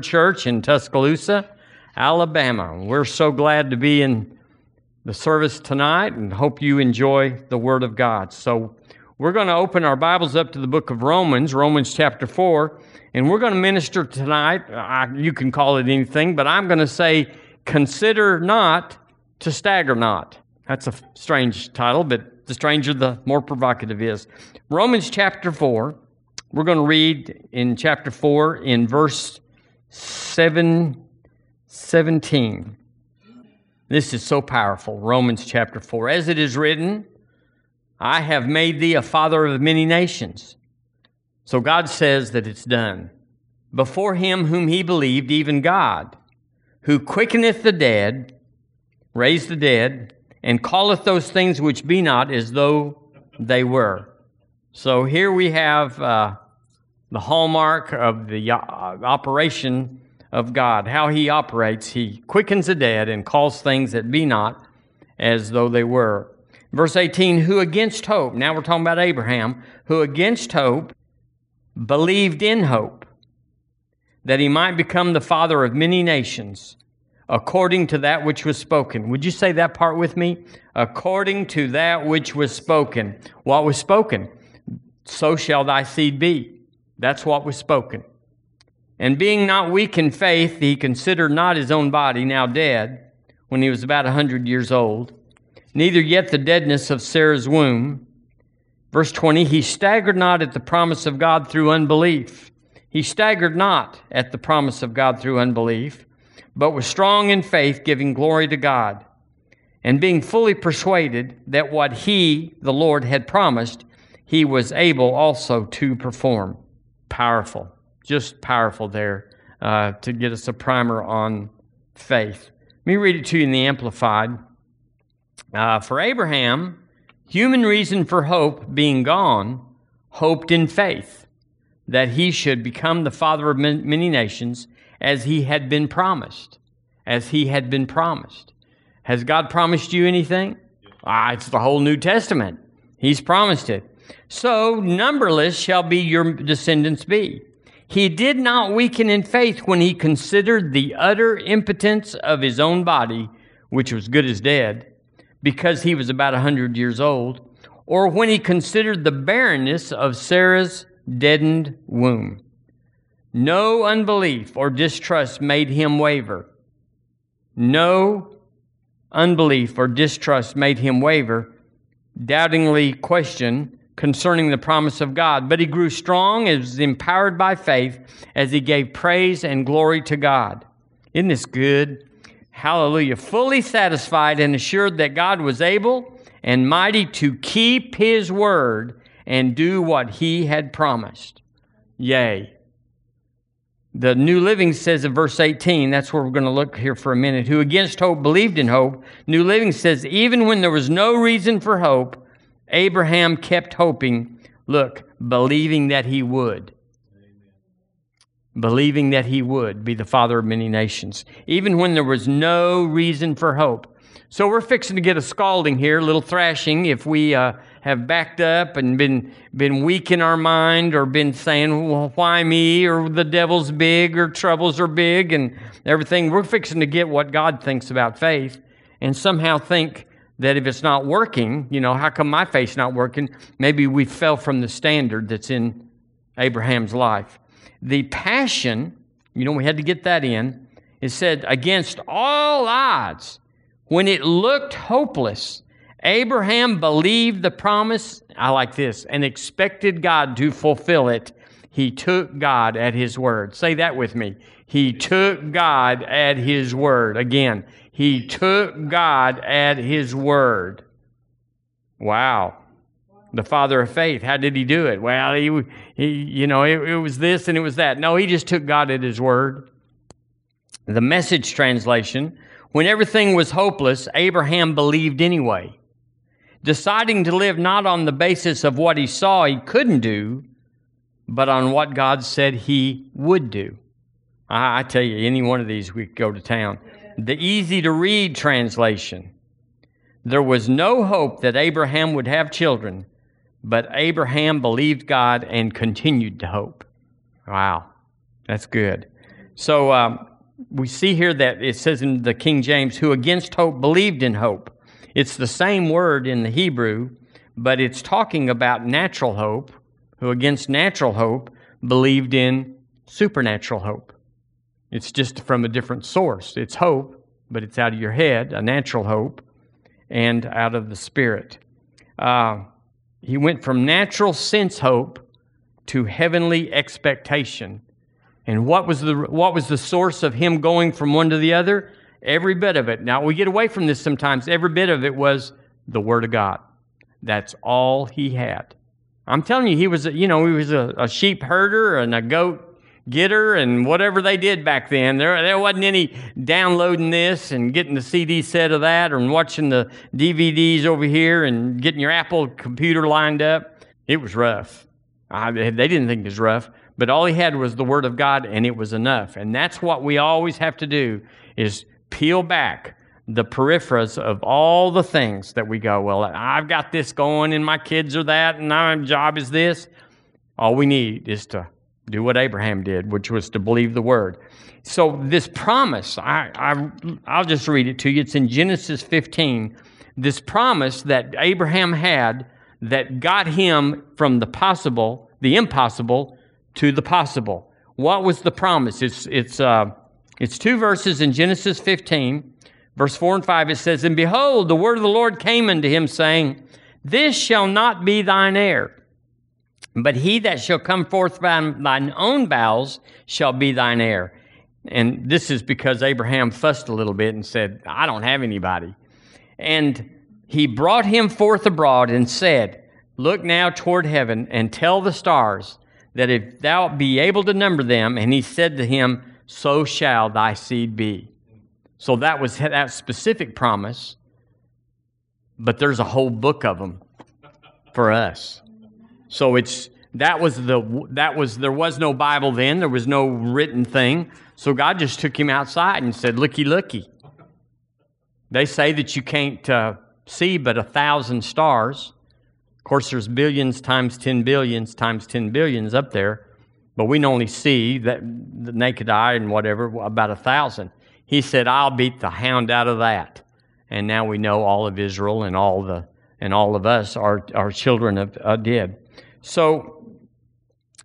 Church in Tuscaloosa, Alabama. We're so glad to be in the service tonight and hope you enjoy the Word of God. So, we're going to open our Bibles up to the book of Romans, Romans chapter 4, and we're going to minister tonight. I, you can call it anything, but I'm going to say, Consider not to stagger not. That's a strange title, but the stranger, the more provocative is. Romans chapter 4, we're going to read in chapter 4 in verse 7, 17. This is so powerful. Romans chapter 4. As it is written, I have made thee a father of many nations. So God says that it's done. Before him whom he believed, even God, who quickeneth the dead, raised the dead, and calleth those things which be not as though they were. So here we have uh, the hallmark of the uh, operation of God, how He operates. He quickens the dead and calls things that be not as though they were. Verse 18, who against hope, now we're talking about Abraham, who against hope believed in hope, that he might become the father of many nations, according to that which was spoken. Would you say that part with me? According to that which was spoken. What was spoken? So shall thy seed be. That's what was spoken. And being not weak in faith, he considered not his own body now dead, when he was about a hundred years old, neither yet the deadness of Sarah's womb. Verse 20, he staggered not at the promise of God through unbelief. He staggered not at the promise of God through unbelief, but was strong in faith, giving glory to God, and being fully persuaded that what he, the Lord, had promised, he was able also to perform powerful, just powerful there uh, to get us a primer on faith. Let me read it to you in the Amplified. Uh, for Abraham, human reason for hope being gone, hoped in faith that he should become the father of many nations as he had been promised. As he had been promised. Has God promised you anything? Ah, it's the whole New Testament. He's promised it. So numberless shall be your descendants be. He did not weaken in faith when he considered the utter impotence of his own body, which was good as dead, because he was about a hundred years old, or when he considered the barrenness of Sarah's deadened womb. No unbelief or distrust made him waver. No unbelief or distrust made him waver, doubtingly question concerning the promise of God. But he grew strong and was empowered by faith as he gave praise and glory to God. Isn't this good? Hallelujah. Fully satisfied and assured that God was able and mighty to keep his word and do what he had promised. Yea. The New Living says in verse 18, that's where we're going to look here for a minute, who against hope believed in hope. New Living says, even when there was no reason for hope, Abraham kept hoping, look, believing that he would. Believing that he would be the father of many nations, even when there was no reason for hope. So we're fixing to get a scalding here, a little thrashing, if we uh, have backed up and been been weak in our mind, or been saying, "Well, why me?" or "The devil's big," or "Troubles are big," and everything. We're fixing to get what God thinks about faith, and somehow think that if it's not working, you know, how come my faith's not working? Maybe we fell from the standard that's in Abraham's life. The passion, you know, we had to get that in. It said, against all odds, when it looked hopeless, Abraham believed the promise. I like this, and expected God to fulfill it. He took God at his word. Say that with me. He took God at his word. Again, he took God at his word. Wow. The father of faith. How did he do it? Well, he, he you know, it, it was this and it was that. No, he just took God at his word. The message translation when everything was hopeless, Abraham believed anyway, deciding to live not on the basis of what he saw he couldn't do, but on what God said he would do. I, I tell you, any one of these we could go to town the easy to read translation. There was no hope that Abraham would have children, but Abraham believed God and continued to hope. Wow, that's good. So um, we see here that it says in the King James, who against hope believed in hope. It's the same word in the Hebrew, but it's talking about natural hope, who against natural hope believed in supernatural hope. It's just from a different source. It's hope, but it's out of your head, a natural hope, and out of the spirit. Uh, he went from natural sense hope to heavenly expectation. And what was the what was the source of him going from one to the other? Every bit of it. Now we get away from this sometimes. Every bit of it was the word of God. That's all he had. I'm telling you, he was, you know, he was a, a sheep herder and a goat getter and whatever they did back then. There, there wasn't any downloading this and getting the CD set of that and watching the DVDs over here and getting your Apple computer lined up. It was rough. I, they didn't think it was rough, but all he had was the Word of God, and it was enough. And that's what we always have to do: is peel back the peripherals of all the things that we go. Well, I've got this going, and my kids are that, and my job is this. All we need is to do what Abraham did, which was to believe the word. So this promise, I, I, I'll just read it to you. It's in Genesis 15. This promise that Abraham had that got him from the possible, the impossible, to the possible. What was the promise? It's, it's, uh, it's two verses in Genesis 15, verse 4 and 5. It says, And behold, the word of the Lord came unto him, saying, This shall not be thine heir but he that shall come forth by thine own bowels shall be thine heir. And this is because Abraham fussed a little bit and said, I don't have anybody. And he brought him forth abroad and said, Look now toward heaven and tell the stars that if thou be able to number them, and he said to him, So shall thy seed be. So that was that specific promise, but there's a whole book of them for us. So it's that was the that was there was no Bible then. There was no written thing. So God just took him outside and said, "Looky, looky." They say that you can't uh, see but a thousand stars. Of course, there's billions times ten billions times ten billions up there, but we can only see that the naked eye and whatever about a thousand. He said, "I'll beat the hound out of that." And now we know all of Israel and all the and all of us are are children of uh, did. So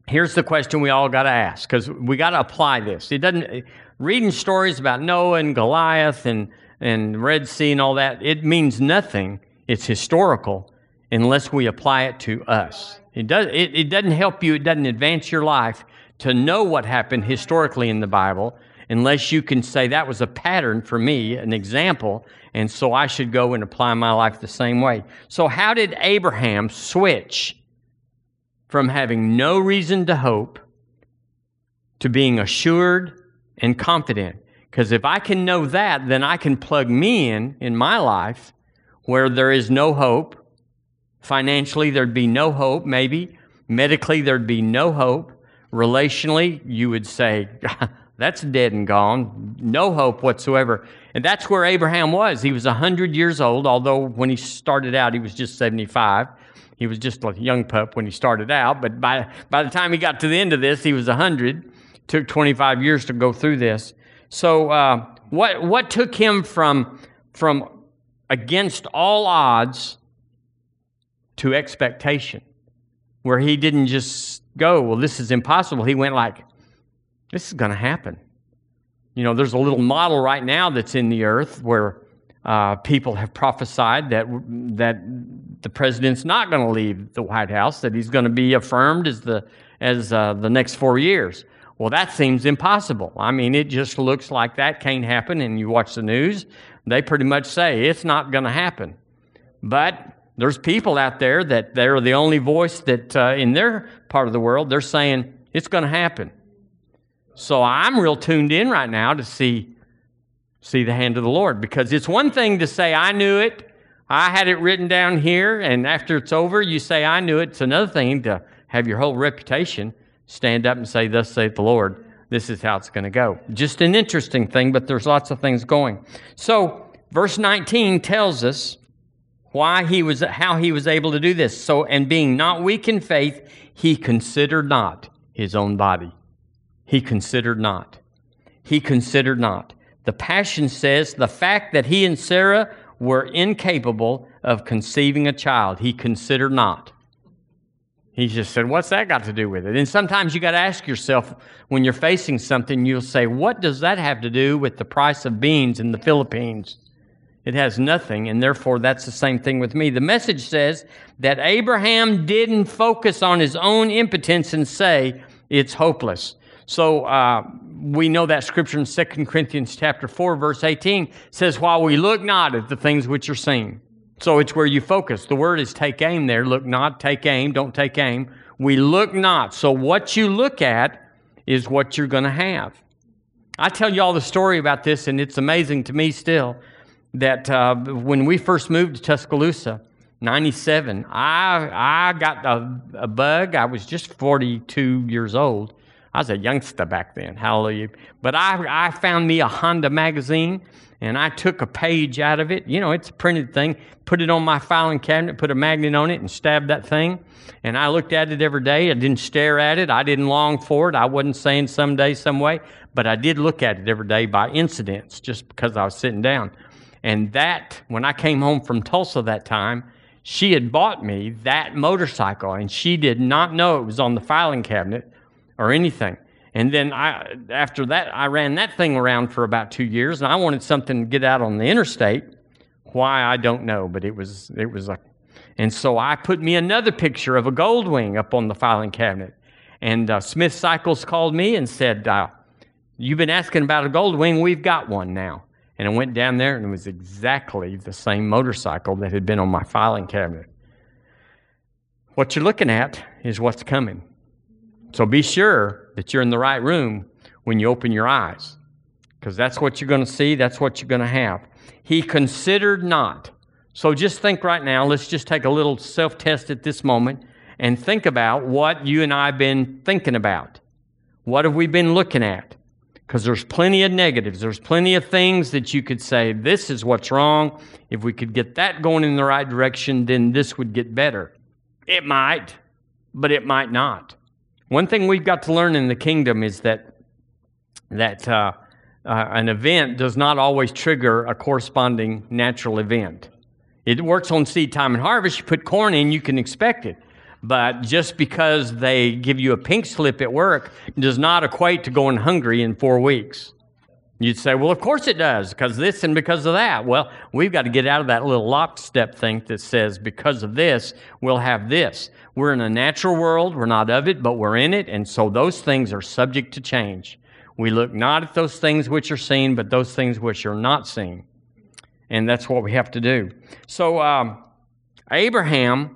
here's the question we all got to ask because we got to apply this. It doesn't reading stories about Noah and Goliath and and Red Sea and all that. It means nothing. It's historical unless we apply it to us. It does. It, it doesn't help you. It doesn't advance your life to know what happened historically in the Bible unless you can say that was a pattern for me, an example, and so I should go and apply my life the same way. So how did Abraham switch? From having no reason to hope to being assured and confident. Because if I can know that, then I can plug me in in my life where there is no hope. Financially, there'd be no hope, maybe. Medically, there'd be no hope. Relationally, you would say, that's dead and gone. No hope whatsoever. And that's where Abraham was. He was 100 years old, although when he started out, he was just 75. He was just a young pup when he started out, but by, by the time he got to the end of this, he was 100. Took 25 years to go through this. So, uh, what, what took him from, from against all odds to expectation? Where he didn't just go, well, this is impossible. He went like, this is going to happen. You know, there's a little model right now that's in the earth where uh, people have prophesied that that the president's not going to leave the White House; that he's going to be affirmed as the as uh, the next four years. Well, that seems impossible. I mean, it just looks like that can't happen. And you watch the news; they pretty much say it's not going to happen. But there's people out there that they're the only voice that uh, in their part of the world they're saying it's going to happen. So I'm real tuned in right now to see see the hand of the Lord. Because it's one thing to say, I knew it, I had it written down here, and after it's over, you say, I knew it. It's another thing to have your whole reputation stand up and say, Thus saith the Lord. This is how it's going to go. Just an interesting thing, but there's lots of things going. So, verse 19 tells us why he was how he was able to do this. So, and being not weak in faith, he considered not his own body. He considered not. he considered not. The Passion says the fact that he and Sarah were incapable of conceiving a child, he considered not. He just said, What's that got to do with it? And sometimes you got to ask yourself when you're facing something, you'll say, What does that have to do with the price of beans in the Philippines? It has nothing, and therefore that's the same thing with me. The message says that Abraham didn't focus on his own impotence and say, It's hopeless. So uh, we know that scripture in 2 Corinthians chapter 4, verse 18 says, While we look not at the things which are seen. So it's where you focus. The word is take aim there. Look not, take aim, don't take aim. We look not. So what you look at is what you're going to have. I tell you all the story about this, and it's amazing to me still that uh, when we first moved to Tuscaloosa, 97, I, I got a, a bug. I was just 42 years old. I was a youngster back then, hallelujah. But I, I found me a Honda magazine and I took a page out of it. You know, it's a printed thing. Put it on my filing cabinet, put a magnet on it, and stabbed that thing. And I looked at it every day. I didn't stare at it. I didn't long for it. I wasn't saying someday, some way, but I did look at it every day by incidents, just because I was sitting down. And that, when I came home from Tulsa that time, she had bought me that motorcycle, and she did not know it was on the filing cabinet or anything. And then I, after that, I ran that thing around for about two years, and I wanted something to get out on the interstate. Why I don't know, but it was it was a, and so I put me another picture of a Goldwing up on the filing cabinet, and uh, Smith Cycles called me and said, uh, "You've been asking about a Goldwing. We've got one now." And I went down there, and it was exactly the same motorcycle that had been on my filing cabinet. What you're looking at is what's coming. So be sure that you're in the right room when you open your eyes, because that's what you're going to see, that's what you're going to have. He considered not. So just think right now, let's just take a little self test at this moment and think about what you and I have been thinking about. What have we been looking at? Because there's plenty of negatives. There's plenty of things that you could say, this is what's wrong. If we could get that going in the right direction, then this would get better. It might, but it might not. One thing we've got to learn in the kingdom is that that uh, uh, an event does not always trigger a corresponding natural event. It works on seed time and harvest. You put corn in, you can expect it. But just because they give you a pink slip at work does not equate to going hungry in four weeks. You'd say, well, of course it does, because this and because of that. Well, we've got to get out of that little lockstep thing that says, because of this, we'll have this. We're in a natural world. We're not of it, but we're in it. And so those things are subject to change. We look not at those things which are seen, but those things which are not seen. And that's what we have to do. So, um, Abraham,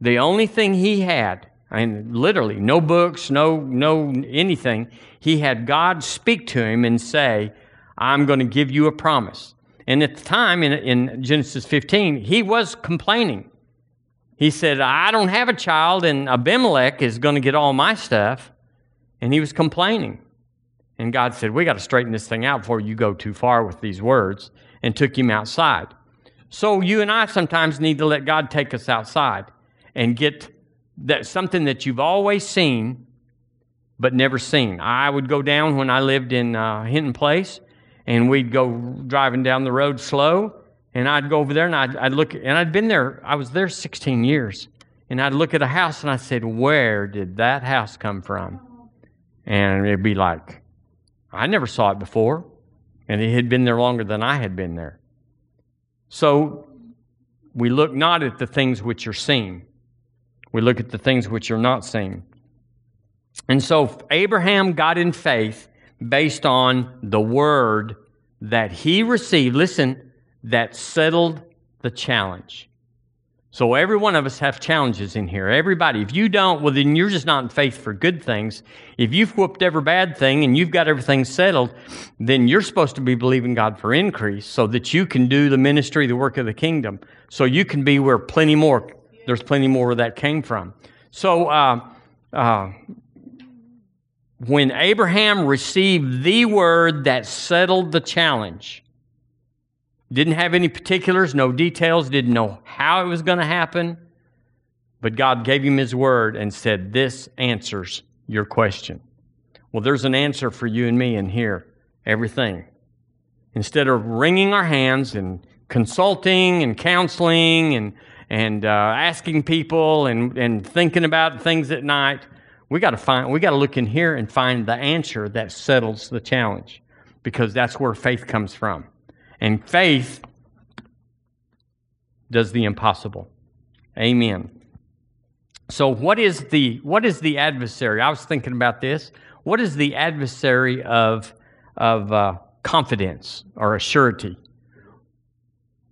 the only thing he had, and literally no books, no, no anything, he had God speak to him and say, I'm going to give you a promise. And at the time in, in Genesis 15, he was complaining. He said, I don't have a child, and Abimelech is going to get all my stuff. And he was complaining. And God said, We got to straighten this thing out before you go too far with these words, and took him outside. So you and I sometimes need to let God take us outside and get that something that you've always seen but never seen. I would go down when I lived in uh, Hinton Place, and we'd go driving down the road slow, and I'd go over there and I'd, I'd look, and I'd been there, I was there 16 years, and I'd look at a house and I said, Where did that house come from? And it'd be like, I never saw it before, and it had been there longer than I had been there. So we look not at the things which are seen, we look at the things which are not seen. And so Abraham got in faith based on the word that he received, listen, that settled the challenge. So every one of us have challenges in here. Everybody. If you don't, well, then you're just not in faith for good things. If you've whooped every bad thing and you've got everything settled, then you're supposed to be believing God for increase so that you can do the ministry, the work of the kingdom. So you can be where plenty more, there's plenty more where that came from. So, uh, uh, when Abraham received the word that settled the challenge, didn't have any particulars, no details, didn't know how it was going to happen, but God gave him his word and said, This answers your question. Well, there's an answer for you and me in here everything. Instead of wringing our hands and consulting and counseling and, and uh, asking people and, and thinking about things at night, we got to find we got to look in here and find the answer that settles the challenge because that's where faith comes from. And faith does the impossible. Amen. So what is the what is the adversary? I was thinking about this. What is the adversary of of uh, confidence or a surety?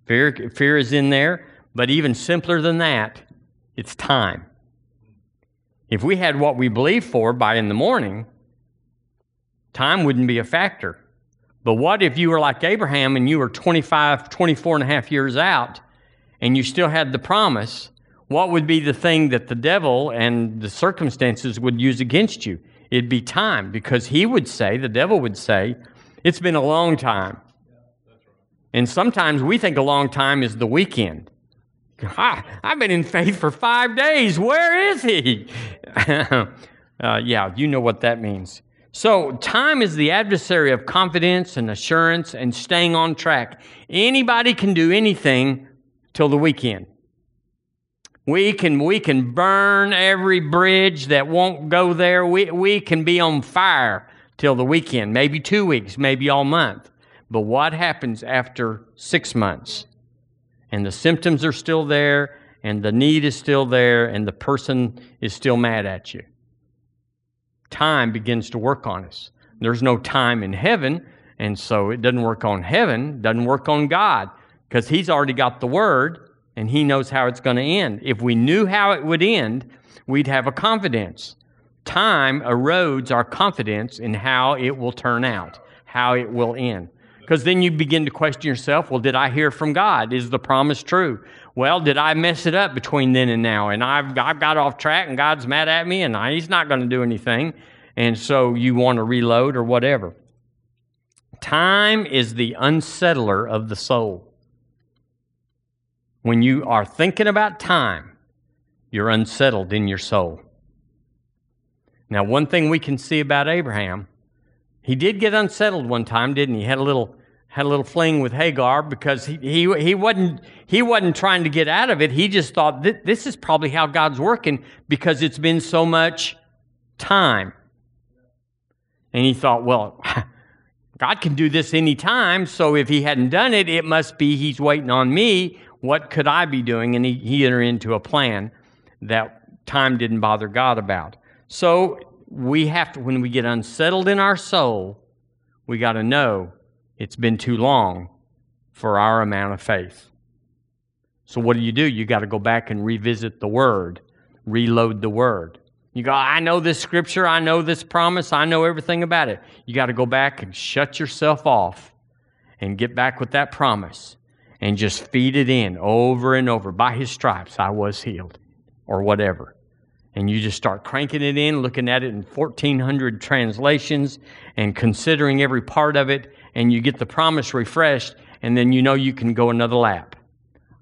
Fear, fear is in there, but even simpler than that, it's time. If we had what we believe for by in the morning, time wouldn't be a factor. But what if you were like Abraham and you were 25, 24 and a half years out and you still had the promise? What would be the thing that the devil and the circumstances would use against you? It'd be time because he would say, the devil would say, it's been a long time. And sometimes we think a long time is the weekend. I've been in faith for five days. Where is he? uh, yeah, you know what that means. So, time is the adversary of confidence and assurance and staying on track. Anybody can do anything till the weekend. We can, we can burn every bridge that won't go there. We, we can be on fire till the weekend, maybe two weeks, maybe all month. But what happens after six months? And the symptoms are still there, and the need is still there, and the person is still mad at you time begins to work on us. There's no time in heaven, and so it doesn't work on heaven, doesn't work on God, because He's already got the Word and He knows how it's going to end. If we knew how it would end, we'd have a confidence. Time erodes our confidence in how it will turn out, how it will end. Because then you begin to question yourself well, did I hear from God? Is the promise true? Well, did I mess it up between then and now? And I've, I've got off track and God's mad at me and I, He's not going to do anything. And so you want to reload or whatever. Time is the unsettler of the soul. When you are thinking about time, you're unsettled in your soul. Now, one thing we can see about Abraham, he did get unsettled one time, didn't he? He had a little had a little fling with Hagar because he, he, he, wasn't, he wasn't trying to get out of it. He just thought, this is probably how God's working because it's been so much time. And he thought, well, God can do this anytime, so if he hadn't done it, it must be he's waiting on me. What could I be doing? And he, he entered into a plan that time didn't bother God about. So we have to, when we get unsettled in our soul, we got to know it's been too long for our amount of faith. So, what do you do? You got to go back and revisit the Word, reload the Word. You go, I know this scripture, I know this promise, I know everything about it. You got to go back and shut yourself off and get back with that promise and just feed it in over and over. By his stripes, I was healed, or whatever. And you just start cranking it in, looking at it in 1,400 translations and considering every part of it and you get the promise refreshed, and then you know you can go another lap.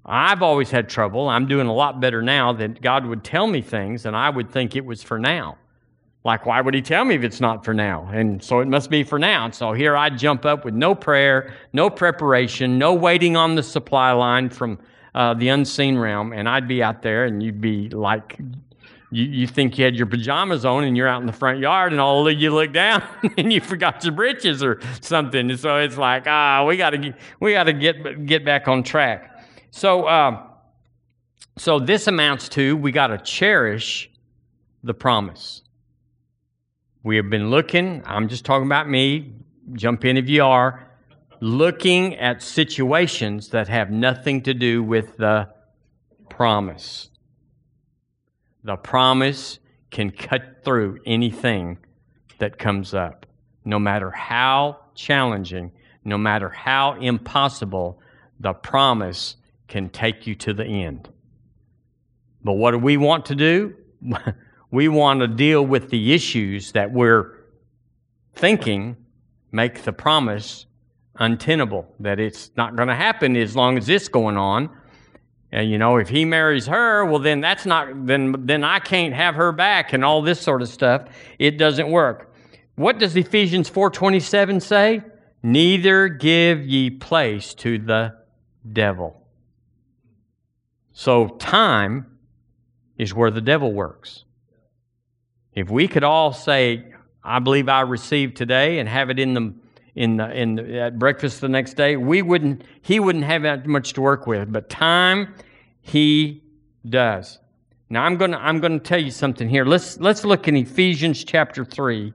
I've always had trouble. I'm doing a lot better now that God would tell me things, and I would think it was for now. Like, why would He tell me if it's not for now? And so it must be for now. And so here I jump up with no prayer, no preparation, no waiting on the supply line from uh, the unseen realm, and I'd be out there, and you'd be like you, you think you had your pajamas on and you're out in the front yard and all of you look down and you forgot your breeches or something. And so it's like, ah, we got to we got to get get back on track. So uh, so this amounts to we got to cherish the promise. We have been looking. I'm just talking about me. Jump in if you are looking at situations that have nothing to do with the promise. The promise can cut through anything that comes up, no matter how challenging, no matter how impossible, the promise can take you to the end. But what do we want to do? we want to deal with the issues that we're thinking make the promise untenable, that it's not going to happen as long as this going on. And you know, if he marries her, well then that's not then then I can't have her back and all this sort of stuff. It doesn't work. What does Ephesians 4:27 say? Neither give ye place to the devil. So, time is where the devil works. If we could all say, I believe I received today and have it in the in the, in the, at breakfast the next day, we wouldn't he wouldn't have that much to work with. But time he does. Now I'm gonna I'm gonna tell you something here. Let's let's look in Ephesians chapter three.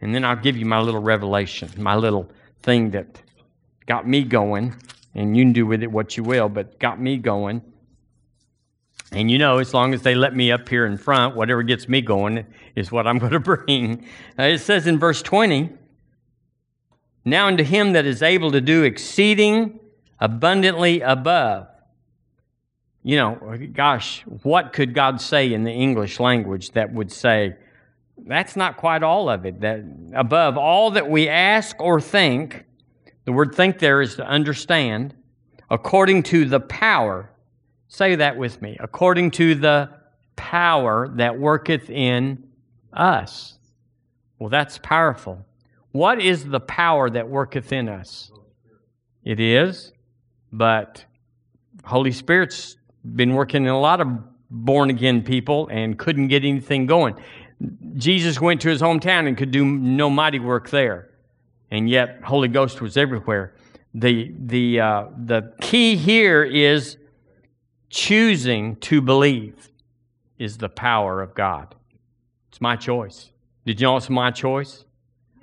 And then I'll give you my little revelation, my little thing that got me going, and you can do with it what you will, but got me going. And you know, as long as they let me up here in front, whatever gets me going is what I'm going to bring. Uh, it says in verse 20 Now unto him that is able to do exceeding abundantly above. You know, gosh, what could God say in the English language that would say, that's not quite all of it. That above all that we ask or think, the word think there is to understand, according to the power Say that with me. According to the power that worketh in us. Well, that's powerful. What is the power that worketh in us? It is, but Holy Spirit's been working in a lot of born again people and couldn't get anything going. Jesus went to his hometown and could do no mighty work there, and yet Holy Ghost was everywhere. The the uh, the key here is choosing to believe is the power of God. It's my choice. Did you know it's my choice?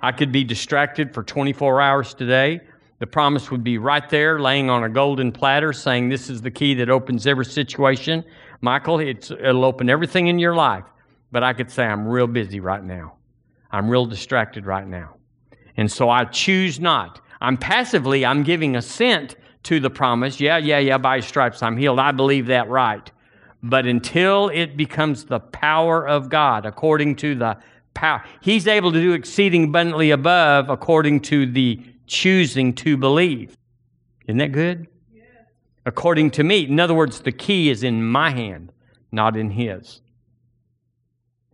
I could be distracted for 24 hours today. The promise would be right there, laying on a golden platter, saying, This is the key that opens every situation. Michael, it'll open everything in your life. But I could say, I'm real busy right now. I'm real distracted right now. And so I choose not. I'm passively, I'm giving assent to the promise. Yeah, yeah, yeah, by stripes I'm healed. I believe that right. But until it becomes the power of God, according to the power, he's able to do exceeding abundantly above according to the choosing to believe. Isn't that good? Yeah. According to me. In other words, the key is in my hand, not in his.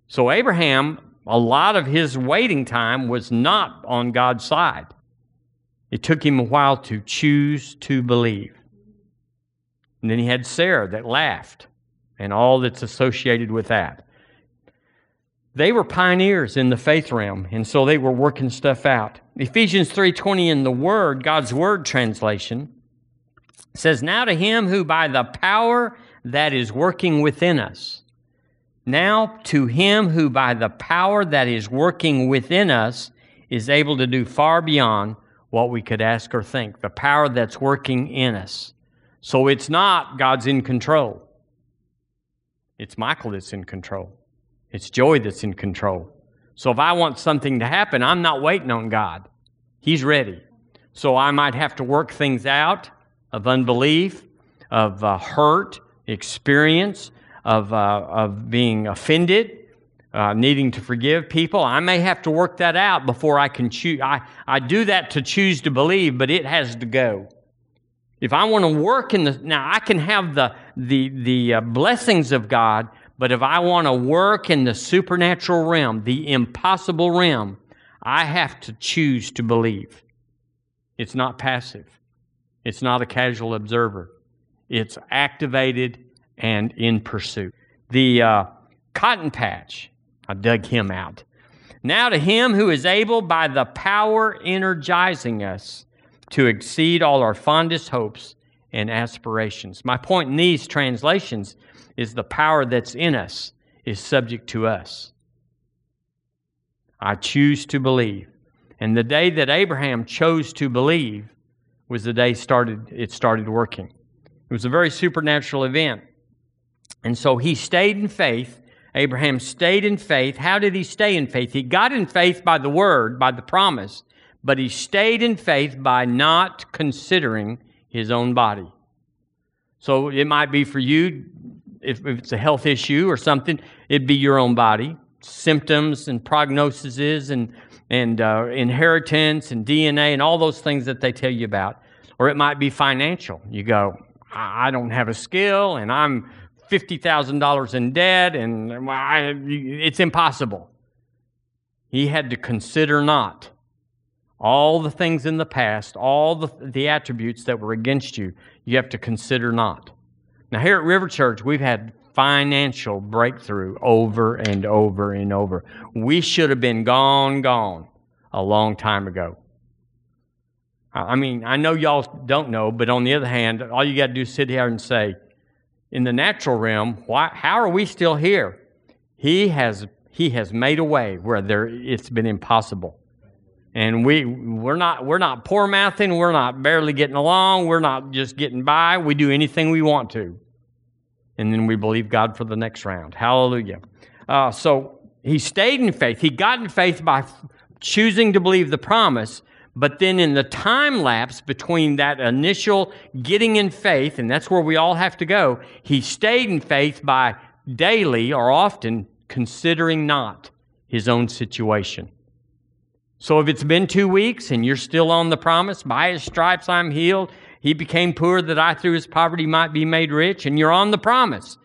So, Abraham, a lot of his waiting time was not on God's side. It took him a while to choose to believe. And then he had Sarah that laughed and all that's associated with that. They were pioneers in the faith realm, and so they were working stuff out. Ephesians 3:20 in the Word, God's Word translation, says, Now to him who by the power that is working within us. Now to him who by the power that is working within us is able to do far beyond what we could ask or think, the power that's working in us. So it's not God's in control. It's Michael that's in control. It's Joy that's in control. So if I want something to happen, I'm not waiting on God. He's ready. So I might have to work things out of unbelief, of uh, hurt, experience, of, uh, of being offended, uh, needing to forgive people. I may have to work that out before I can choose. I, I do that to choose to believe, but it has to go. If I want to work in the now, I can have the the the uh, blessings of God, but if I want to work in the supernatural realm, the impossible realm, I have to choose to believe. It's not passive. It's not a casual observer. It's activated and in pursuit. The uh, cotton patch I dug him out. Now to him who is able by the power energizing us to exceed all our fondest hopes and aspirations. My point in these translations is the power that's in us is subject to us. I choose to believe. And the day that Abraham chose to believe was the day started it started working. It was a very supernatural event. And so he stayed in faith Abraham stayed in faith. How did he stay in faith? He got in faith by the word, by the promise, but he stayed in faith by not considering his own body. So it might be for you, if, it's a health issue or something, it'd be your own body, symptoms and prognoses and, and uh, inheritance and DNA and all those things that they tell you about. Or it might be financial. You go, I don't have a skill and I'm $50,000 in debt, and it's impossible. He had to consider not All the things in the past, all the, the attributes that were against you, you have to consider not. Now, here at River Church, we've had financial breakthrough over and over and over. We should have been gone, gone a long time ago. I mean, I know y'all don't know, but on the other hand, all you got to do is sit here and say, in the natural realm, why, how are we still here? He has, he has made a way where there, it's been impossible. And we, we're, not, we're not poor mouthing, we're not barely getting along, we're not just getting by. We do anything we want to. And then we believe God for the next round. Hallelujah. Uh, so he stayed in faith. He got in faith by choosing to believe the promise but then in the time lapse between that initial getting in faith, and that's where we all have to go, he stayed in faith by daily or often considering not his own situation. So if it's been two weeks and you're still on the promise, by his stripes I'm healed, he became poor that I through his poverty might be made rich, and you're on the promise.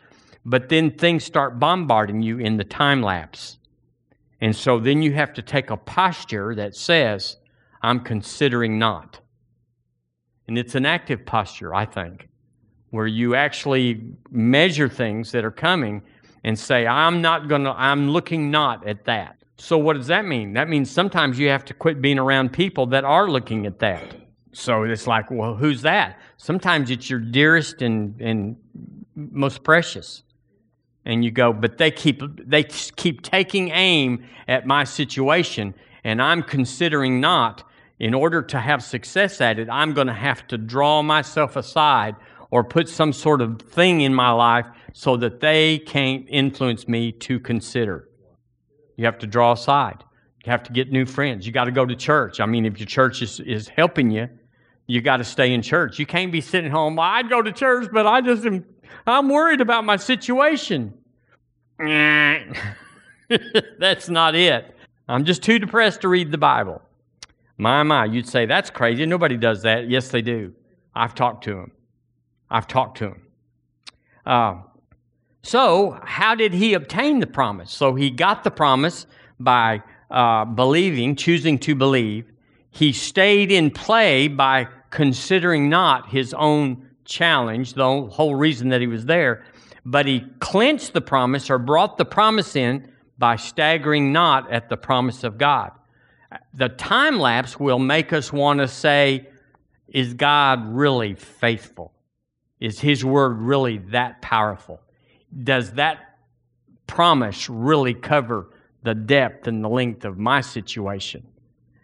But then things start bombarding you in the time lapse. And so then you have to take a posture that says, I'm considering not. And it's an active posture, I think, where you actually measure things that are coming and say, I'm not going to, I'm looking not at that. So, what does that mean? That means sometimes you have to quit being around people that are looking at that. So it's like, well, who's that? Sometimes it's your dearest and, and most precious. And you go, but they keep, they keep taking aim at my situation, and I'm considering not in order to have success at it, I'm going to have to draw myself aside or put some sort of thing in my life so that they can't influence me to consider. You have to draw aside. You have to get new friends. You got to go to church. I mean, if your church is, is helping you, you got to stay in church. You can't be sitting home. Well, I'd go to church, but I just am, I'm worried about my situation. That's not it. I'm just too depressed to read the Bible. My, my, you'd say, that's crazy. Nobody does that. Yes, they do. I've talked to them. I've talked to them. Uh, so, how did he obtain the promise? So, he got the promise by uh, believing, choosing to believe. He stayed in play by considering not his own challenge, the whole reason that he was there, but he clinched the promise or brought the promise in by staggering not at the promise of God the time lapse will make us want to say, is God really faithful? Is His word really that powerful? Does that promise really cover the depth and the length of my situation?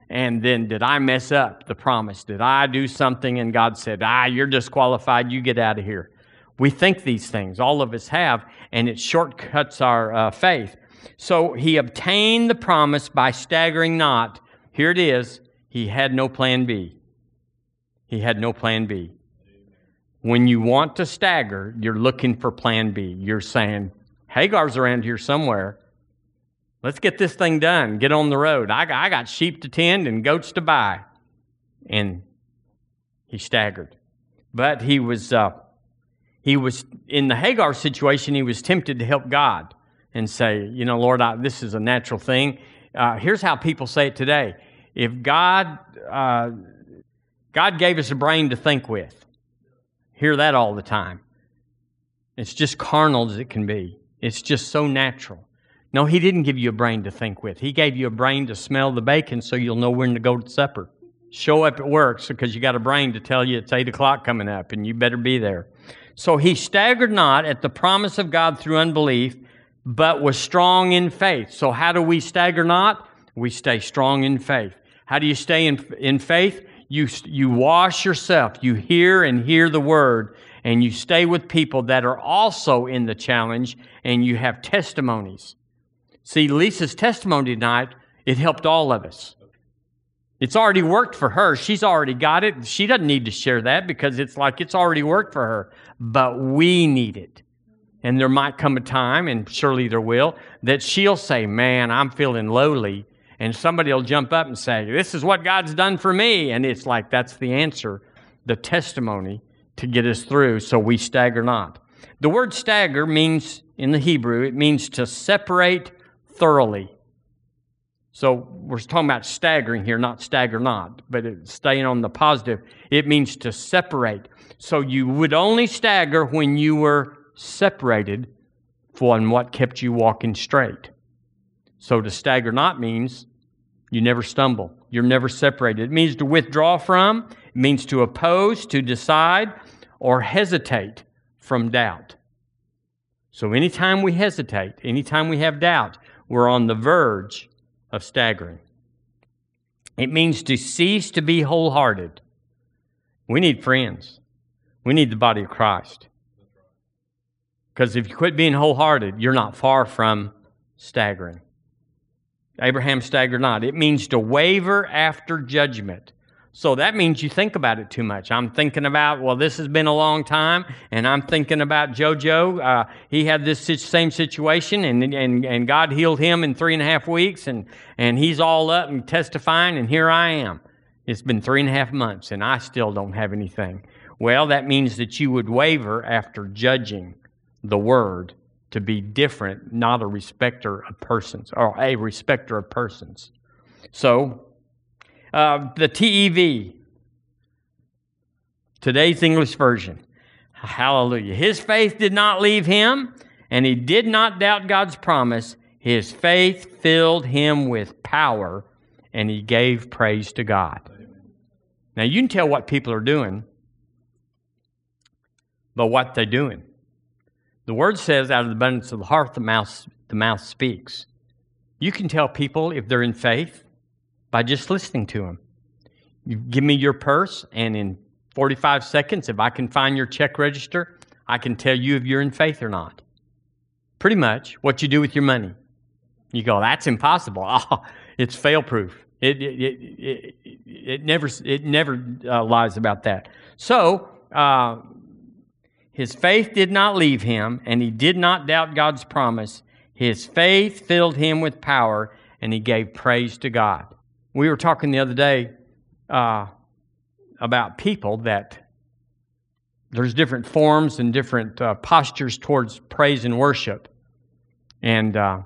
And then, did I mess up the promise? Did I do something and God said, ah, you're disqualified, you get out of here? We think these things, all of us have, and it shortcuts our uh, faith. So he obtained the promise by staggering not. Here it is. He had no plan B. He had no plan B. When you want to stagger, you're looking for plan B. You're saying, Hagar's around here somewhere. Let's get this thing done. Get on the road. I got, I got sheep to tend and goats to buy. And he staggered. But he was, uh, he was in the Hagar situation, he was tempted to help God and say, you know, Lord, I, this is a natural thing. Uh, here's how people say it today. If God, uh, God gave us a brain to think with, hear that all the time. It's just carnal as it can be. It's just so natural. No, He didn't give you a brain to think with. He gave you a brain to smell the bacon so you'll know when to go to supper. Show up at work because you got a brain to tell you it's 8 o'clock coming up and you better be there. So he staggered not at the promise of God through unbelief, but was strong in faith. So, how do we stagger not? We stay strong in faith. How do you stay in, in faith? You, you wash yourself. You hear and hear the word, and you stay with people that are also in the challenge, and you have testimonies. See, Lisa's testimony tonight, it helped all of us. It's already worked for her. She's already got it. She doesn't need to share that because it's like it's already worked for her. But we need it. And there might come a time, and surely there will, that she'll say, Man, I'm feeling lowly. And somebody will jump up and say, This is what God's done for me. And it's like that's the answer, the testimony to get us through so we stagger not. The word stagger means, in the Hebrew, it means to separate thoroughly. So we're talking about staggering here, not stagger not, but it's staying on the positive. It means to separate. So you would only stagger when you were separated from what kept you walking straight. So to stagger not means you never stumble. You're never separated. It means to withdraw from, it means to oppose, to decide, or hesitate from doubt. So anytime we hesitate, anytime we have doubt, we're on the verge of staggering. It means to cease to be wholehearted. We need friends. We need the body of Christ. Because if you quit being wholehearted, you're not far from staggering. Abraham staggered not. It means to waver after judgment. So that means you think about it too much. I'm thinking about, well, this has been a long time, and I'm thinking about JoJo. Uh, he had this same situation, and, and, and God healed him in three and a half weeks, and, and he's all up and testifying, and here I am. It's been three and a half months, and I still don't have anything. Well, that means that you would waver after judging the word to be different, not a respecter of persons, or a respecter of persons. So, uh, the TEV, today's English version. Hallelujah. His faith did not leave him, and he did not doubt God's promise. His faith filled him with power, and he gave praise to God. Now, you can tell what people are doing, but what they're doing. The word says, out of the abundance of the heart, the mouth, the mouth speaks. You can tell people if they're in faith by just listening to them. You give me your purse, and in 45 seconds, if I can find your check register, I can tell you if you're in faith or not. Pretty much what you do with your money. You go, that's impossible. Oh, it's fail proof. It, it, it, it, it, never, it never uh, lies about that. So, uh, his faith did not leave him, and he did not doubt God's promise. His faith filled him with power, and he gave praise to God. We were talking the other day uh, about people that there's different forms and different uh, postures towards praise and worship. And uh,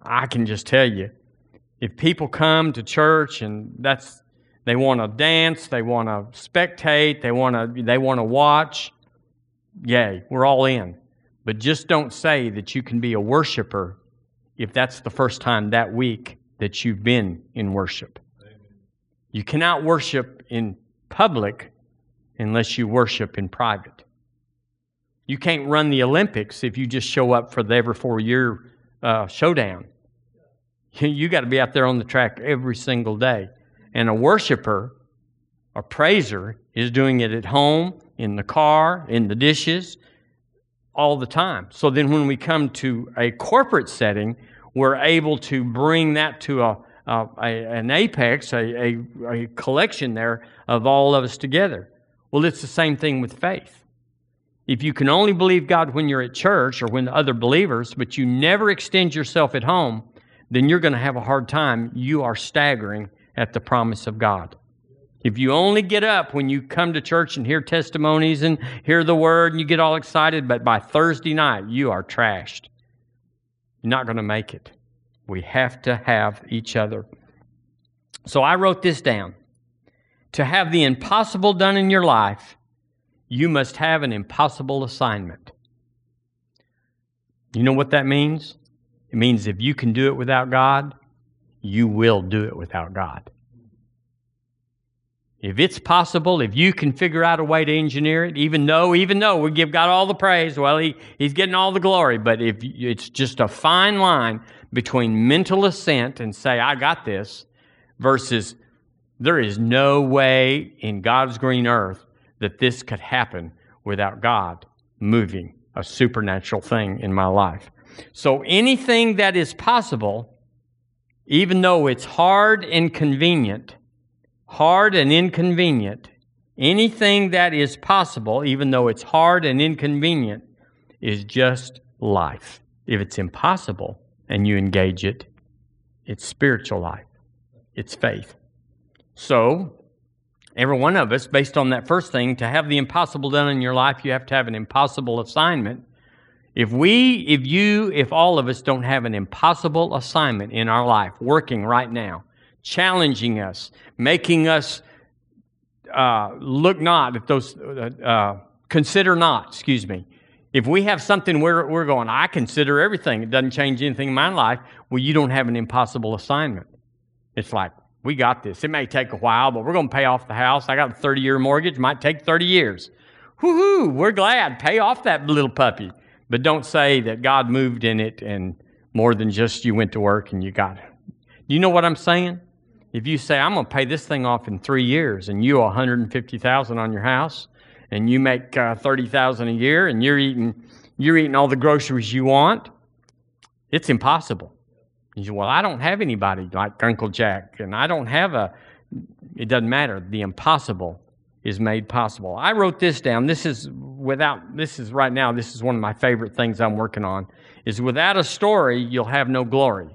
I can just tell you, if people come to church and that's they want to dance, they want to spectate, they want to they want to watch, yay, we're all in. But just don't say that you can be a worshiper if that's the first time that week that you've been in worship. Amen. You cannot worship in public unless you worship in private. You can't run the Olympics if you just show up for the every four year uh, showdown. You got to be out there on the track every single day. And a worshiper, a praiser, is doing it at home in the car, in the dishes, all the time. So then when we come to a corporate setting, we're able to bring that to a, a, a an apex, a, a, collection there of all of us together. Well, it's the same thing with faith. If you can only believe God when you're at church or when other believers, but you never extend yourself at home, then you're going to have a hard time. You are staggering at the promise of God. If you only get up when you come to church and hear testimonies and hear the word and you get all excited, but by Thursday night you are trashed, you're not going to make it. We have to have each other. So I wrote this down. To have the impossible done in your life, you must have an impossible assignment. You know what that means? It means if you can do it without God, you will do it without God. If it's possible, if you can figure out a way to engineer it, even though, even though we give God all the praise, well, he, He's getting all the glory, but if it's just a fine line between mental assent and say, I got this, versus there is no way in God's green earth that this could happen without God moving a supernatural thing in my life. So anything that is possible, even though it's hard and convenient, hard and inconvenient, anything that is possible, even though it's hard and inconvenient, is just life. If it's impossible and you engage it, it's spiritual life, it's faith. So, every one of us, based on that first thing, to have the impossible done in your life, you have to have an impossible assignment. If we, if you, if all of us don't have an impossible assignment in our life working right now, challenging us, making us uh, look not at those, uh, uh, consider not, excuse me. If we have something we're, we're going, I consider everything, it doesn't change anything in my life, well, you don't have an impossible assignment. It's like, we got this. It may take a while, but we're going to pay off the house. I got a 30 year mortgage, might take 30 years. Woohoo, we're glad. Pay off that little puppy. But don't say that God moved in it and more than just you went to work and you got it. You know what I'm saying? If you say, I'm going to pay this thing off in three years and you owe 150000 on your house and you make uh, 30000 a year and you're eating, you're eating all the groceries you want, it's impossible. You say, well, I don't have anybody like Uncle Jack and I don't have a, it doesn't matter. The impossible is made possible. I wrote this down. This is without this is right now this is one of my favorite things I'm working on is without a story you'll have no glory.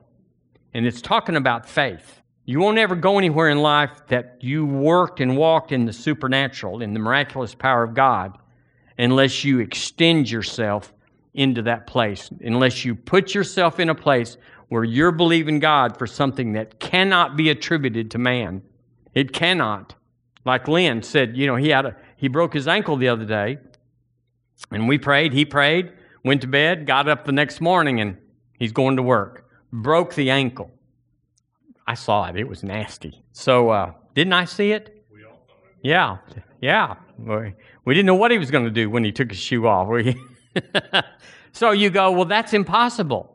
And it's talking about faith. You won't ever go anywhere in life that you worked and walked in the supernatural, in the miraculous power of God, unless you extend yourself into that place, unless you put yourself in a place where you're believing God for something that cannot be attributed to man. It cannot. Like Lynn said, you know, he had a, he broke his ankle the other day, and we prayed. He prayed, went to bed, got up the next morning, and he's going to work. Broke the ankle. I saw it. It was nasty. So uh, didn't I see it? We all saw it. Yeah, yeah. We didn't know what he was going to do when he took his shoe off. so you go, well, that's impossible.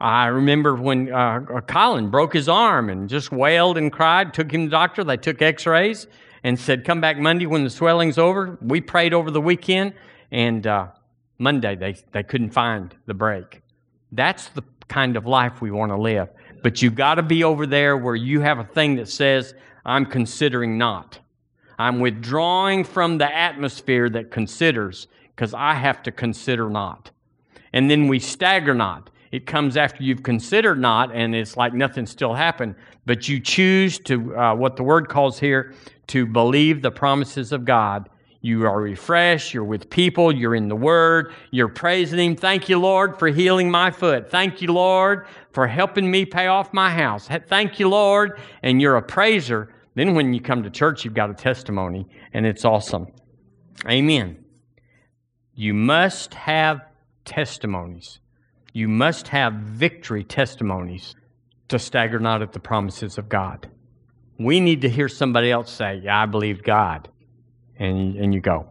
I remember when uh, Colin broke his arm and just wailed and cried, took him to the doctor. They took x rays and said, Come back Monday when the swelling's over. We prayed over the weekend, and uh, Monday they, they couldn't find the break. That's the kind of life we want to live. But you got to be over there where you have a thing that says, I'm considering not. I'm withdrawing from the atmosphere that considers because I have to consider not. And then we stagger not. It comes after you've considered not, and it's like nothing still happened. But you choose to, uh, what the word calls here, to believe the promises of God. You are refreshed. You're with people. You're in the Word. You're praising Him. Thank you, Lord, for healing my foot. Thank you, Lord, for helping me pay off my house. Thank you, Lord. And you're a praiser. Then when you come to church, you've got a testimony, and it's awesome. Amen. You must have testimonies. You must have victory testimonies to stagger not at the promises of God. We need to hear somebody else say, Yeah, I believe God. And, and you go.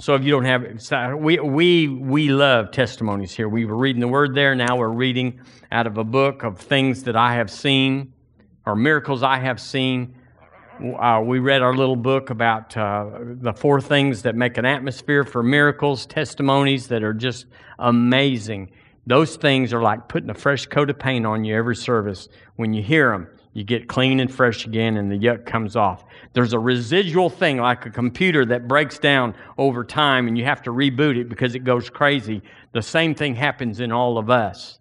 So if you don't have, we, we, we love testimonies here. We were reading the word there. Now we're reading out of a book of things that I have seen or miracles I have seen. Uh, we read our little book about uh, the four things that make an atmosphere for miracles, testimonies that are just amazing. Those things are like putting a fresh coat of paint on you every service. When you hear them, you get clean and fresh again, and the yuck comes off. There's a residual thing like a computer that breaks down over time, and you have to reboot it because it goes crazy. The same thing happens in all of us.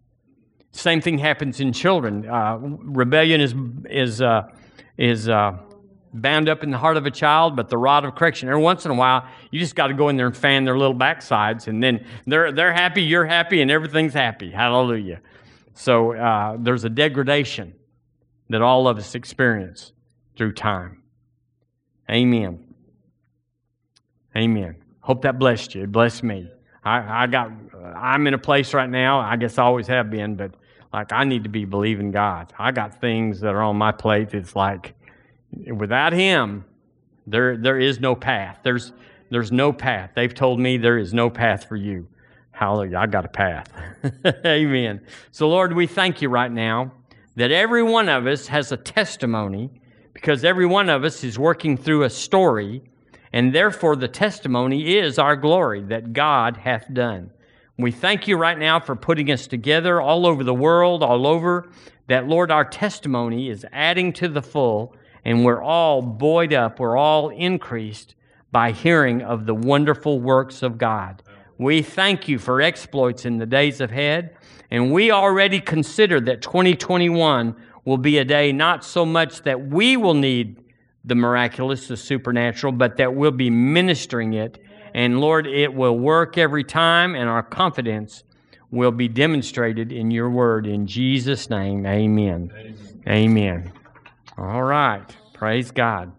Same thing happens in children. Uh, rebellion is is uh, is uh, bound up in the heart of a child, but the rod of correction. Every once in a while, you just got to go in there and fan their little backsides, and then they're, they're happy, you're happy, and everything's happy. Hallelujah. So uh, there's a degradation that all of us experience through time. Amen. Amen. Hope that blessed you. It blessed me. I, I got, uh, I'm in a place right now, I guess I always have been, but like I need to be believing God. I got things that are on my plate that's like, Without him, there, there is no path. There's, there's no path. They've told me there is no path for you. Hallelujah. I got a path. Amen. So, Lord, we thank you right now that every one of us has a testimony because every one of us is working through a story, and therefore the testimony is our glory that God hath done. We thank you right now for putting us together all over the world, all over, that, Lord, our testimony is adding to the full and we're all buoyed up, we're all increased by hearing of the wonderful works of God. We thank you for exploits in the days ahead, and we already consider that 2021 will be a day not so much that we will need the miraculous, the supernatural, but that we'll be ministering it And Lord, it will work every time, and our confidence will be demonstrated in your word. In Jesus' name, amen. Amen. amen. All right. Praise God.